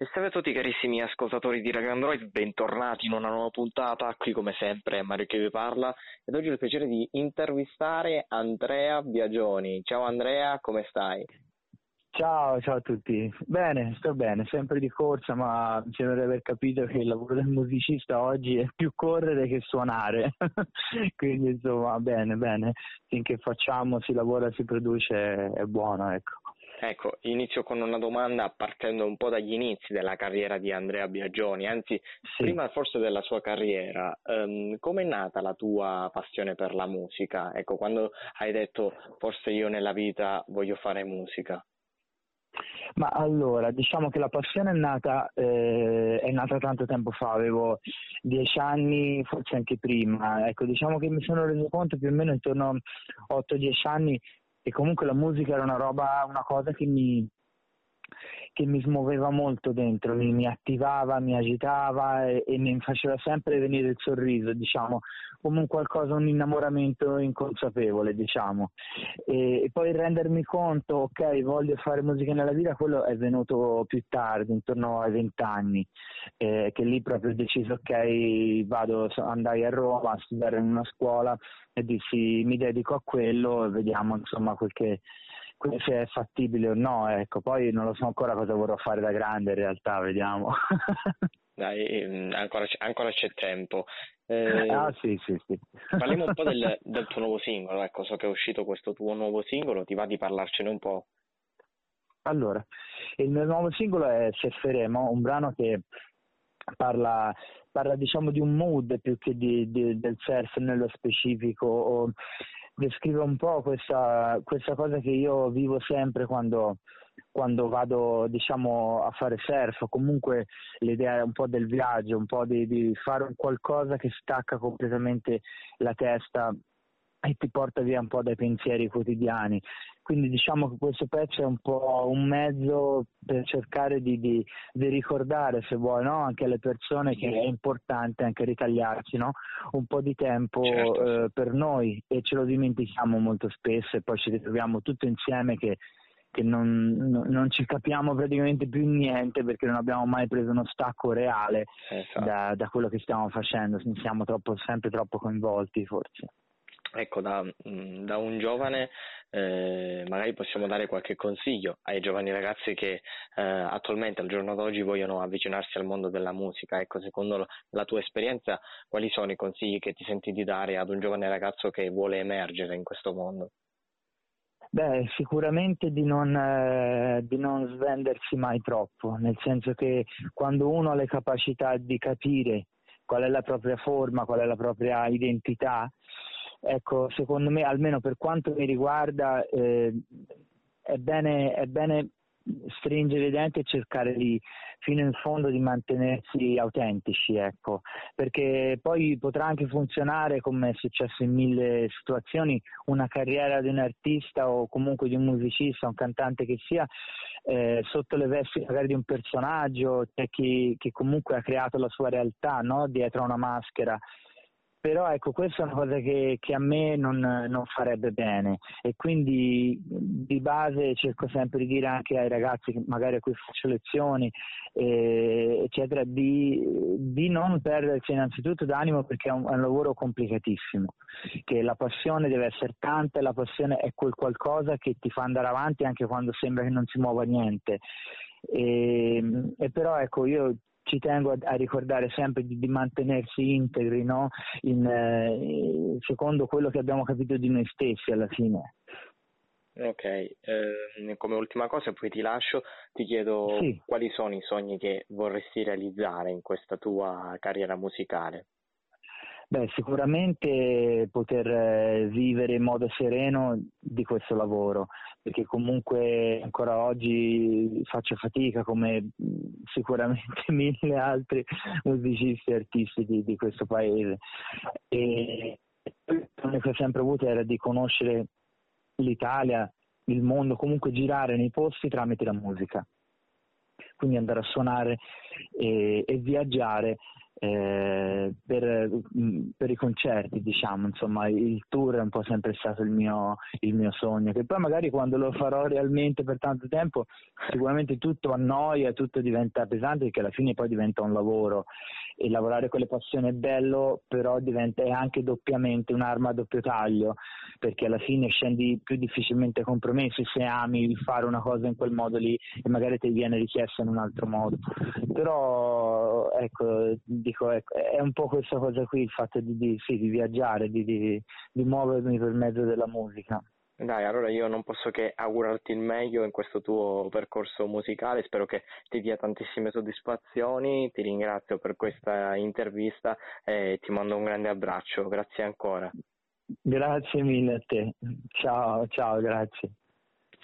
E salve a tutti carissimi ascoltatori di Radio Android, bentornati in una nuova puntata, qui come sempre Mario che vi parla ed oggi ho il piacere di intervistare Andrea Biagioni. Ciao Andrea, come stai? Ciao, ciao a tutti. Bene, sto bene, sempre di corsa, ma mi sembra di aver capito che il lavoro del musicista oggi è più correre che suonare. Quindi insomma, bene, bene. Finché facciamo, si lavora, si produce, è buono, ecco. Ecco, inizio con una domanda partendo un po' dagli inizi della carriera di Andrea Biagioni, anzi sì. prima forse della sua carriera. Um, Come è nata la tua passione per la musica? Ecco, quando hai detto forse io nella vita voglio fare musica. Ma allora, diciamo che la passione è nata, eh, è nata tanto tempo fa, avevo dieci anni, forse anche prima. Ecco, diciamo che mi sono reso conto più o meno intorno a 8-10 anni che comunque la musica era una roba, una cosa che mi, che mi smuoveva molto dentro, mi, mi attivava, mi agitava e, e, mi faceva sempre venire il sorriso, diciamo, come un qualcosa, un innamoramento inconsapevole, diciamo. E, e poi rendermi conto, ok, voglio fare musica nella vita, quello è venuto più tardi, intorno ai vent'anni, eh, che lì proprio ho deciso, ok, vado, andai a Roma a studiare in una scuola e dissi mi dedico a quello e vediamo insomma quel che se è fattibile o no, ecco, poi non lo so ancora cosa vorrò fare da grande in realtà, vediamo. Dai, mm, ancora, ancora c'è tempo. Eh, ah sì, sì, sì. Parliamo un po' del, del, tuo nuovo singolo, ecco, so che è uscito questo tuo nuovo singolo, ti va di parlarcene un po'? Allora, il mio nuovo singolo è Surferemo, un brano che parla, parla diciamo di un mood più che di, di, del surf nello specifico, descrive un po' questa, questa cosa che io vivo sempre quando, quando vado diciamo, a fare surf, comunque l'idea è un po' del viaggio, un po' di, di fare qualcosa che stacca completamente la testa e ti porta via un po' dai pensieri quotidiani. Quindi diciamo che questo pezzo è un po' un mezzo per cercare di, di, di ricordare, se vuoi, no? anche alle persone che è importante anche ritagliarci no? un po' di tempo certo. eh, per noi e ce lo dimentichiamo molto spesso e poi ci ritroviamo tutto insieme che, che non, non, ci capiamo praticamente più niente perché non abbiamo mai preso uno stacco reale esatto. da, da quello che stiamo facendo, siamo troppo, sempre troppo coinvolti forse. Ecco, da, mm, da un giovane eh, magari possiamo dare qualche consiglio ai giovani ragazzi che eh, attualmente al giorno d'oggi vogliono avvicinarsi al mondo della musica. Ecco, secondo la tua esperienza, quali sono i consigli che ti senti di dare ad un giovane ragazzo che vuole emergere in questo mondo? Beh, sicuramente di non, eh, di non svendersi mai troppo, nel senso che quando uno ha le capacità di capire qual è la propria forma, qual è la propria identità, Ecco, secondo me, almeno per quanto mi riguarda, eh, è, bene, è bene stringere i denti e cercare di fino in fondo di mantenersi autentici, ecco, perché poi potrà anche funzionare come è successo in mille situazioni una carriera di un artista o comunque di un musicista, un cantante che sia eh, sotto le vesti magari di un personaggio, c'è chi, chi comunque ha creato la sua realtà no? dietro una maschera però ecco questa è una cosa che, che a me non, non, farebbe bene. E quindi di base cerco sempre di dire anche ai ragazzi che magari a cui faccio lezioni eh, eccetera di, di, non perdersi innanzitutto d'animo perché è un, è un, lavoro complicatissimo. Che la passione deve essere tanta la passione è quel qualcosa che ti fa andare avanti anche quando sembra che non si muova niente. E, e però ecco io ci tengo a, a ricordare sempre di, di mantenersi integri no? In, eh, secondo quello che abbiamo capito di noi stessi alla fine. Ok, eh, come ultima cosa, poi ti lascio, ti chiedo sì. quali sono i sogni che vorresti realizzare in questa tua carriera musicale. Beh, sicuramente poter eh, vivere in modo sereno di questo lavoro, perché comunque ancora oggi faccio fatica come sicuramente mille altri musicisti e artisti di, di questo paese. E l'unica che ho sempre avuto era di conoscere l'Italia, il mondo, comunque girare nei posti tramite la musica. Quindi andare a suonare e, e viaggiare eh, per, mm, per, i concerti, diciamo, insomma, il tour è un po' sempre stato il mio, il mio sogno, che poi magari quando lo farò realmente per tanto tempo sicuramente tutto annoia, tutto diventa pesante perché alla fine poi diventa un lavoro e lavorare con le passioni è bello, però diventa anche doppiamente un'arma a doppio taglio, perché alla fine scendi più difficilmente compromessi se ami fare una cosa in quel modo lì e magari ti viene richiesto in un altro modo. Però ecco, dico, ecco, è un po' questa cosa qui, il fatto di, di, sì, di viaggiare, di, di, di muovermi per mezzo della musica. Dai, allora io non posso che augurarti il meglio in questo tuo percorso musicale, spero che ti dia tantissime soddisfazioni, ti ringrazio per questa intervista e ti mando un grande abbraccio, grazie ancora. Grazie mille a te, ciao, ciao, grazie.